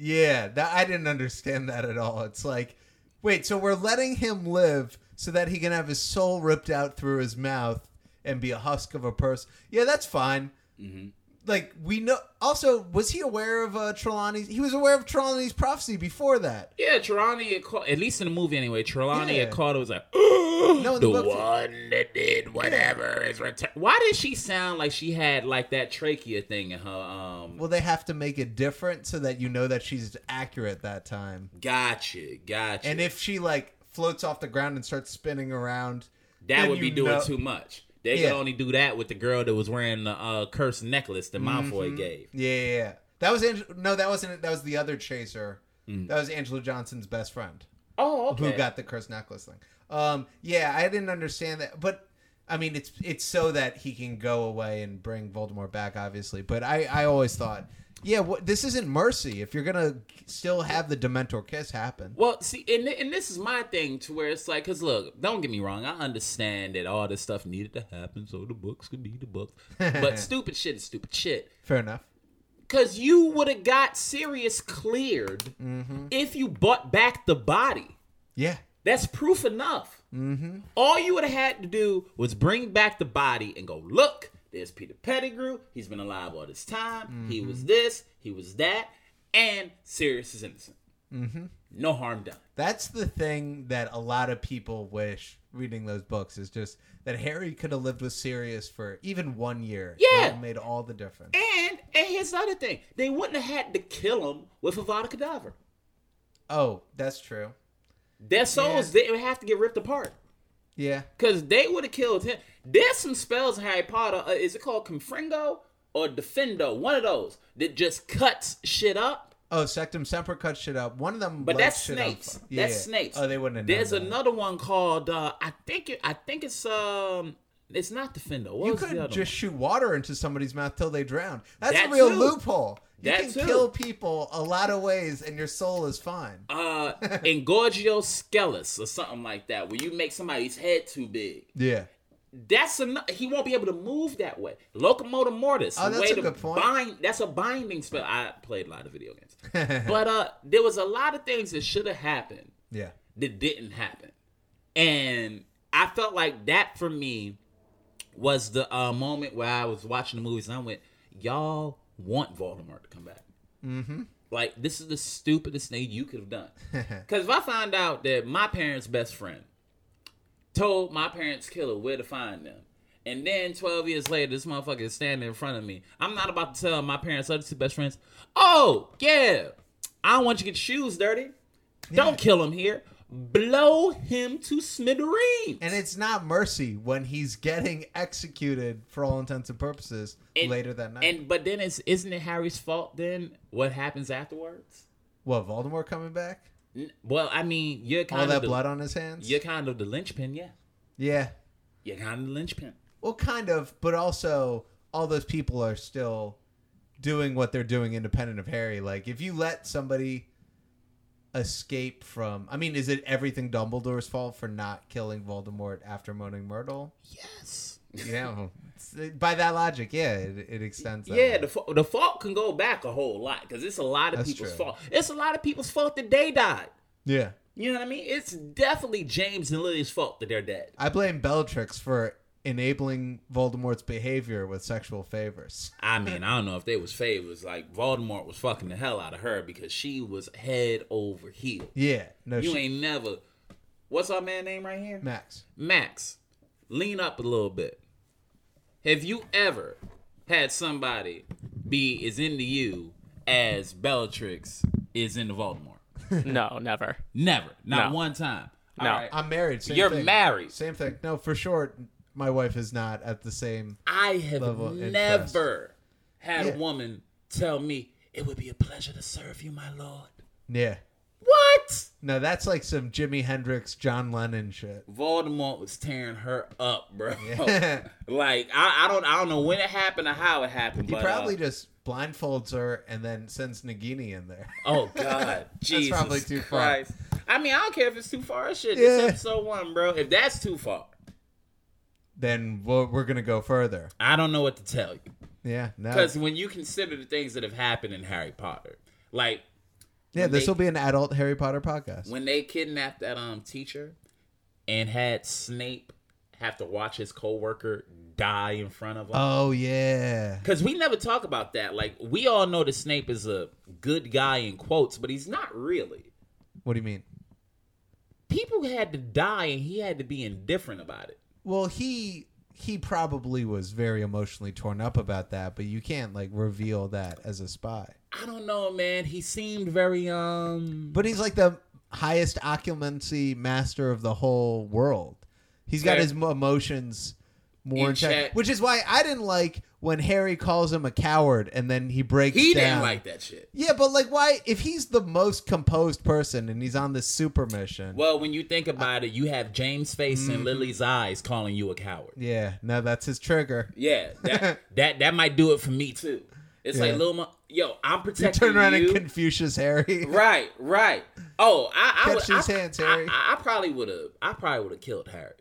Yeah, that I didn't understand that at all. It's like, wait, so we're letting him live so that he can have his soul ripped out through his mouth and be a husk of a person. Yeah, that's fine. Mm-hmm. Like we know. Also, was he aware of uh, Trelawney's? He was aware of Trelawney's prophecy before that. Yeah, Trelawney, had caught, at least in the movie anyway, Trelawney Yeah. had caught it was like, No, the, the one that did whatever is returned. Why did she sound like she had like that trachea thing in her? Um, Well, they have to make it different so that you know that she's accurate that time. gotcha, gotcha. And if she like floats off the ground and starts spinning around, that would be doing know- too much. They Yeah. could only do that with the girl that was wearing the uh, cursed necklace that Mm-hmm. Malfoy gave. Yeah, yeah, yeah. That was Ang- no, that wasn't. That was the other chaser. That was Angela Johnson's best friend Oh, okay. who got the cursed necklace thing. Um, yeah, I didn't understand that, but I mean, it's it's so that he can go away and bring Voldemort back, obviously. But I I always thought, yeah, what, this isn't mercy. If you're gonna still have the Dementor kiss happen, Well, see, and, and this is my thing to where it's like, because look, don't get me wrong, I understand that all this stuff needed to happen so the books could be the books. But *laughs* stupid shit is stupid shit. fair enough. Because you would have got Sirius cleared Mm-hmm. if you bought back the body. Yeah, That's proof enough. Mm-hmm. All you would have had to do was bring back the body and go, look, there's Peter Pettigrew. He's been alive all this time. He was this, he was that, and Sirius is innocent. Mm-hmm. No harm done. That's the thing that a lot of people wish reading those books is just that Harry could have lived with Sirius for even one year. Yeah. made all the difference. And and here's the other thing: they wouldn't have had to kill him with a Avada Kedavra. Oh, that's true. Their souls Yeah. they would have to get ripped apart Yeah, because they would have killed him. There's some spells in Harry Potter. Uh, is it called Confringo or Defendo? One of those that just cuts shit up. Oh, Sectumsempra cut shit up. One of them, But that's shit up. snakes. Yeah. That's snakes. Oh, they wouldn't have. There's that. another one called uh, I think it, I think it's um it's not Defendo. What You could just shoot water into somebody's mouth till they drown. That's That a real too. loophole. You That can too. kill people a lot of ways, and your soul is fine. uh *laughs* Engorgio Skellis or something like that, where you make somebody's head too big. yeah. That's enough. He won't be able to move that way. Locomotor mortis. Oh, that's way a to good point. Bind. That's a binding spell. I played a lot of video games, *laughs* but uh, there was a lot of things that should have happened Yeah. that didn't happen, and I felt like that for me was the uh, moment where I was watching the movies and I went, "Y'all want Voldemort to come back?" Mm-hmm. Like this is the stupidest thing you could have done. *laughs* Because if I find out that my parents' best friend told my parents' killer where to find them. And then 12 years later, this motherfucker is standing in front of me. I'm not about to tell my parents' other two best friends, oh, yeah, I don't want you to get your shoes dirty. Don't kill him here. Blow him to smithereens. And it's not mercy when he's getting executed for all intents and purposes And- later that night. And but then it's isn't it Harry's fault then what happens afterwards? what, Voldemort coming back? N- Well, I mean, you're kind of All of that the, blood on his hands? You're kind of the linchpin, yeah. Yeah. You're kind of the linchpin. Well, kind of, but also all those people are still doing what they're doing independent of Harry. Like, if you let somebody escape from, I mean, is it everything Dumbledore's fault for not killing Voldemort after Moaning Myrtle? Yes. Yeah, *laughs* by that logic, yeah, it, it extends. Yeah, the fa- the fault can go back a whole lot because it's a lot of That's people's true. fault. It's a lot of people's fault that they died. yeah. You know what I mean? It's definitely James and Lily's fault that they're dead. I blame Bellatrix for enabling Voldemort's behavior with sexual favors. I mean, I don't know if they was favors. Like Voldemort was fucking the hell out of her because she was head over heel. Yeah, no, You she, ain't never. What's our man name right here? Max. Max, lean up a little bit. Have you ever had somebody be as into you as Bellatrix is into Voldemort? *laughs* No, never. Never. Not No. one time. No. All right. I'm married. Same You're thing. married. Same thing. No, for sure, my wife is not at the same. I have never had Yeah. a woman tell me it would be a pleasure to serve you, my lord. Yeah. What? No, that's like some Jimi Hendrix, John Lennon shit. Voldemort was tearing her up, bro. *laughs* Yeah. *laughs* like I, I don't I don't know when it happened or how it happened. He but, probably uh, just blindfolds her and then sends Nagini in there. Oh God, *laughs* Jesus probably too far. I mean, I don't care if it's too far. Shit, Yeah. this episode one, bro. If that's too far, then we're, we're gonna go further. I don't know what to tell you. Yeah. No. Because when you consider the things that have happened in Harry Potter, like Yeah, this they- will be an adult Harry Potter podcast. when they kidnapped that um teacher and had Snape have to watch his coworker die in front of him. Oh yeah. Because we never talk about that. Like, we all know that Snape is a good guy in quotes, but he's not really. What do you mean? People had to die and he had to be indifferent about it. Well, he he probably was very emotionally torn up about that, but you can't like reveal that as a spy. I don't know, man. He seemed very, um. But he's like the highest Occlumency master of the whole world. He's got his mo- emotions more In in check, check. which is why I didn't like when Harry calls him a coward and then he breaks He down. didn't like that shit. Yeah, but like, why? If he's the most composed person and he's on this super mission, Well, when you think about it, you have James' face Mm-hmm. and Lily's eyes calling you a coward. yeah, no, that's his trigger. Yeah, that *laughs* that that might do it for me too. It's Yeah. like little, mo- yo, I'm protecting You protecting turn around you. and Confucius Harry. *laughs* right, right. Oh, I, I Catch would, these I, hands, I- Harry. I, I probably would have. I probably would have killed Harry.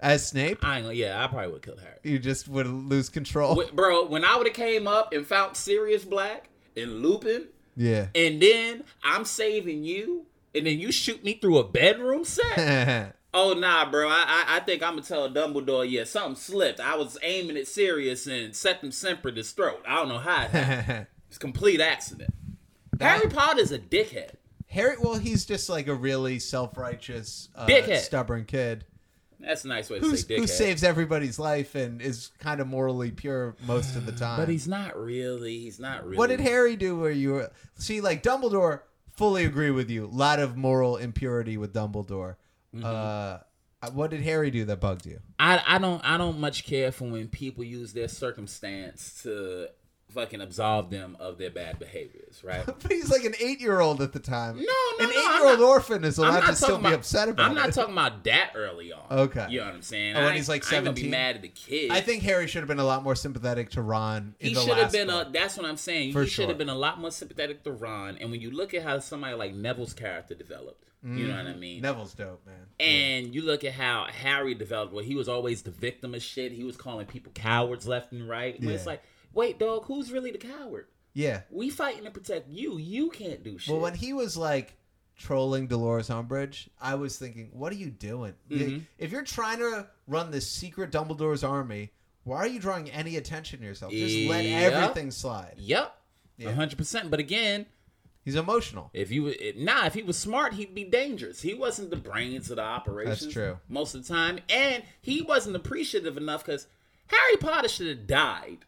As Snape, I ain't gonna. Yeah, I probably would kill killed Harry. you just would lose control. Wh- Bro, when I would have came up and found Sirius Black and Lupin, Yeah. and then I'm saving you, and then you shoot me through a bedroom set. *laughs* Oh nah, bro. I I, I think I'm gonna tell Dumbledore. Yeah, something slipped. I was aiming at Sirius and Sectumsempra his throat. I don't know how. It happened. *laughs* it's a complete accident. Harry Potter's a dickhead. Harry, well, he's just like a really self-righteous, uh, Dickhead. stubborn kid That's a nice way to say dickhead. who saves everybody's life and is kind of morally pure most of the *sighs* time. but he's not really. He's not really. What did Harry do where you were see like Dumbledore? Fully agree with you. A lot of moral impurity with Dumbledore. Mm-hmm. Uh, what did Harry do that bugged you? I I don't I don't much care for when people use their circumstance to fucking absolve them of their bad behaviors, right? But *laughs* he's like an eight-year-old at the time. No, no, an no, eight-year-old orphan is allowed to still talking be upset about I'm not it. talking about that early on. Okay. you know what I'm saying? Oh, when he's, like, 17? be mad at the kid. I think Harry should have been a lot more sympathetic to Ron. In he should have been a. That's what I'm saying. For he should sure. have been a lot more sympathetic to Ron. And when you look at how somebody like Neville's character developed, you know what I mm, mean. Neville's dope, man. And you look at how Harry developed, Well, he was always the victim of shit. He was calling people cowards left and right. When it's like, wait, dog, who's really the coward? yeah. We fighting to protect you. You can't do shit. Well, when he was like trolling Dolores Umbridge, I was thinking, what are you doing? Mm-hmm. If you're trying to run this secret Dumbledore's army, why are you drawing any attention to yourself? Just let everything slide. yep, Yeah. hundred percent. But again, He's emotional. if you nah, if he was smart, he'd be dangerous. He wasn't the brains of the operation. That's true. Most of the time, and he wasn't appreciative enough because Harry Potter should have died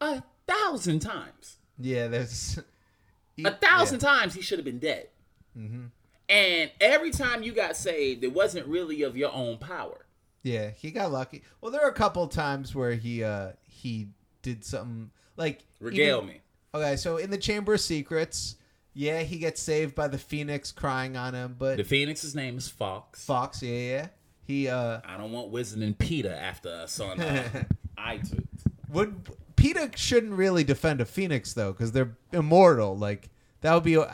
a thousand times. Yeah, there's *laughs* A thousand times he should have been dead. Mm-hmm. And every time you got saved, it wasn't really of your own power. Yeah, he got lucky. Well, there were a couple times where he uh he did something like Regale even- me. Okay, so in the Chamber of Secrets, yeah, he gets saved by the Phoenix crying on him, but The Phoenix's name is Fawkes. Fawkes, yeah, yeah, he uh I don't want Wizard and Peter after us on uh, *laughs* iTunes. would PETA shouldn't really defend a Phoenix though because they're immortal. Like that would be. I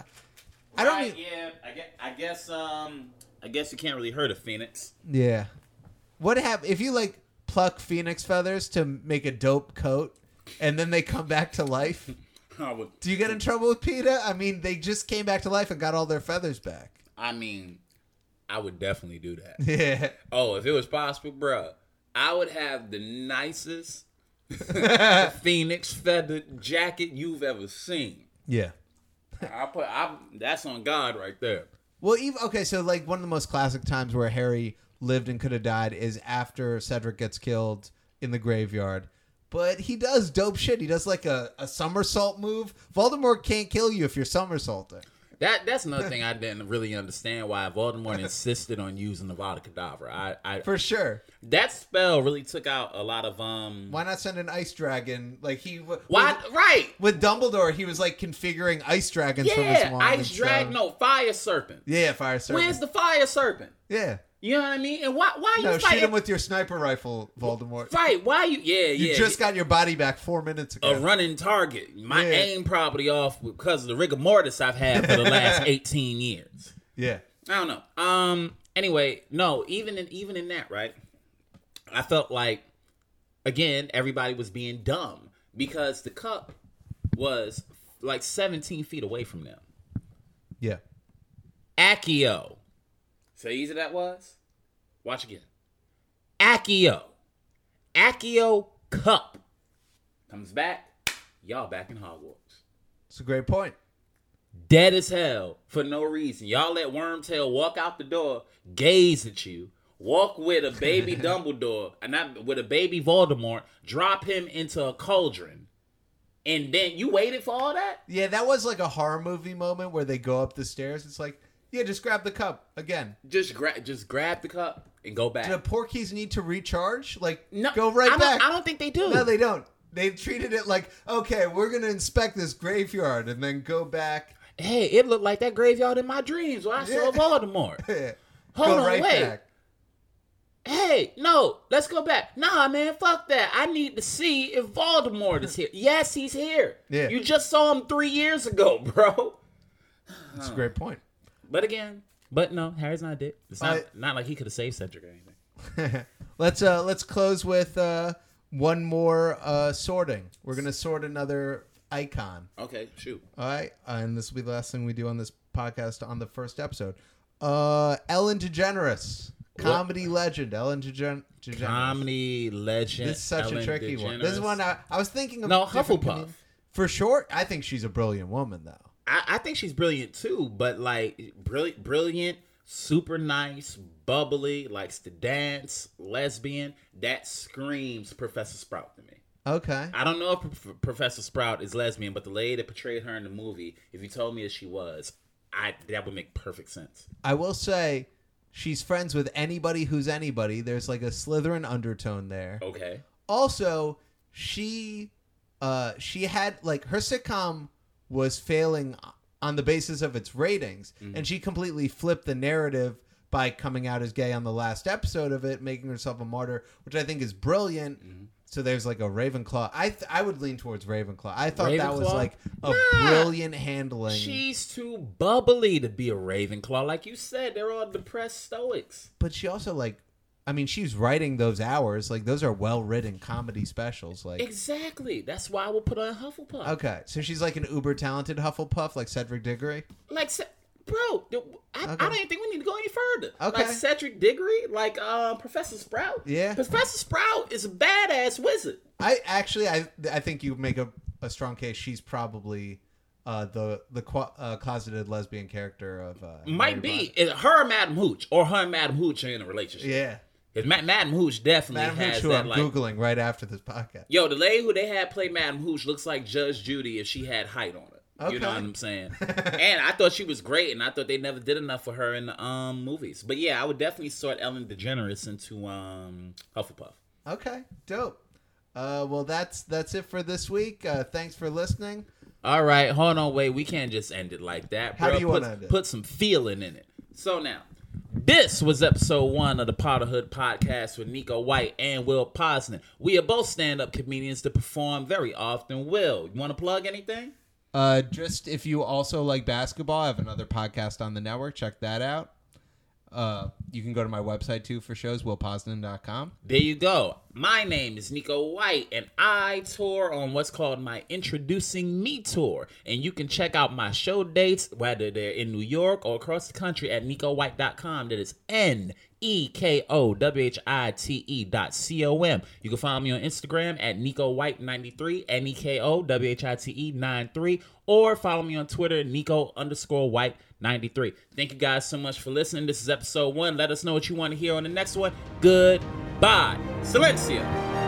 don't. Right, yeah, I guess, I guess. Um, I guess you can't really hurt a phoenix. Yeah. What hap if you like pluck phoenix feathers to make a dope coat, and then they come back to life? *laughs* I would. Do you get in trouble with PETA? I mean, they just came back to life and got all their feathers back. I mean, I would definitely do that. *laughs* Yeah. oh, if it was possible, bruh, I would have the nicest *laughs* phoenix feathered jacket you've ever seen. Yeah. I put. I. That's on God right there. Well, even okay, so like one of the most classic times where Harry lived and could have died is after Cedric gets killed in the graveyard. But he does dope shit. He does like a, a somersault move. Voldemort can't kill you if you're somersaulting. That that's another thing I didn't really understand why Voldemort insisted on using the Vada Kedavra. I, I For sure. that spell really took out a lot of um. Why not send an ice dragon? Like he Why? With, Right. with Dumbledore, he was like configuring ice dragons from his Yeah, wand. ice dragon, No, fire serpent. Yeah, fire serpent. Where's the fire serpent? yeah. You know what I mean? And why? Why No, you shoot fighting? him with your sniper rifle, Voldemort. Right? Why you? Yeah, *laughs* You yeah. just got your body back four minutes ago. a running target. My Yeah. aim probably off because of the rigor mortis I've had for the last *laughs* eighteen years. yeah. I don't know. Um. Anyway, no. Even in even in that, right? I felt like again everybody was being dumb because the cup was like seventeen feet away from them. Yeah. Accio. So easy that was? Watch again. Accio. Accio Cup. Comes back. Y'all back in Hogwarts. It's a great point. Dead as hell for no reason. Y'all let Wormtail walk out the door, gaze at you, walk with a baby *laughs* Dumbledore, and not with a baby Voldemort, drop him into a cauldron. And then you waited for all that? Yeah, that was like a horror movie moment where they go up the stairs. It's like, yeah, just grab the cup again. Just grab just grab the cup and go back. Do the Portkeys need to recharge? Like, No, go right I back. I don't think they do. No, they don't. They treated it like, okay, we're gonna inspect this graveyard and then go back. Hey, it looked like that graveyard in my dreams where I saw Yeah. *laughs* Voldemort. Hold go on, right wait. back. Hey, no, let's go back. Nah, man, fuck that. I need to see if Voldemort is here. Yes, he's here. Yeah. You just saw him three years ago, *laughs* bro. That's a great point. But again, but no, Harry's not dead. It's not I- not like he could have saved Cedric or anything. *laughs* let's uh let's close with uh one more uh sorting. We're gonna sort another icon. Okay, shoot. All right, and this will be the last thing we do on this podcast on the first episode. Uh, Ellen DeGeneres, comedy legend. Ellen DeGen- DeGeneres. Comedy legend. This is such Ellen a tricky one. This is one I, I was thinking of. No, Hufflepuff. For sure, I think she's a brilliant woman, though. I, I think she's brilliant too, but like brilliant, brilliant, super nice, bubbly, likes to dance, lesbian. That screams Professor Sprout to me. Okay. I don't know if Prof- Professor Sprout is lesbian, but the lady that portrayed her in the movie, if you told me that she was, I that would make perfect sense. I will say she's friends with anybody who's anybody. There's like a Slytherin undertone there. Okay. Also, she uh she had like her sitcom was failing on the basis of its ratings mm-hmm. and she completely flipped the narrative by coming out as gay on the last episode of it, making herself a martyr, which I think is brilliant. Mm-hmm. So there's like a Ravenclaw. I th- I would lean towards Ravenclaw. I thought that was like a Nah. brilliant handling. She's too bubbly to be a Ravenclaw, like you said. They're all depressed Stoics. but she also like I mean, she's writing those hours. Like those are well written comedy specials. Like Exactly. That's why I will put in Hufflepuff. okay, so she's like an uber talented Hufflepuff, like Cedric Diggory. Like, bro, I, I don't even think we need to go any further. Okay. Like Cedric Diggory, like uh, Professor Sprout. Yeah. Professor Sprout is a badass wizard. I actually, I I think you make a, a strong case. She's probably uh, the the uh, closeted lesbian character of uh, Might Harry be. Her and Madam Hooch, or her and Madam Hooch are in a relationship. Yeah, Because Ma- Madam Hooch definitely Madam has Hooch, who that I'm like. googling right after this podcast. Yo, the lady who they had play Madam Hooch looks like Judge Judy if she had height on her. You know Okay. what I'm saying? *laughs* and I thought she was great, and I thought they never did enough for her in the um movies. But yeah, I would definitely sort Ellen DeGeneres into um Hufflepuff. Okay, dope. Uh, well, that's that's it for this week. Uh, thanks for listening. All right, hold on, wait. We can't just end it like that. How bro. do you wanna end it? Put some feeling in it. So now, this was episode one of the Potterhood podcast with Neko White and Will Posner. We are both stand-up comedians that perform very often. Will, you want to plug anything? Uh, just if you also like basketball, I have another podcast on the network. Check that out. Uh, you can go to my website too for shows, willposnan.com. There you go. My name is Neko White, and I tour on what's called my Introducing Me Tour. And you can check out my show dates, whether they're in New York or across the country, at NekoWhite.com. That is N E K O W H I T E dot C O M. You can follow me on Instagram at Neko White93, N E K O W H I T E 93, or follow me on Twitter, Neko underscore White 93. Thank you guys so much for listening. This is episode one. Let us know what you want to hear on the next one. Goodbye. Silencio.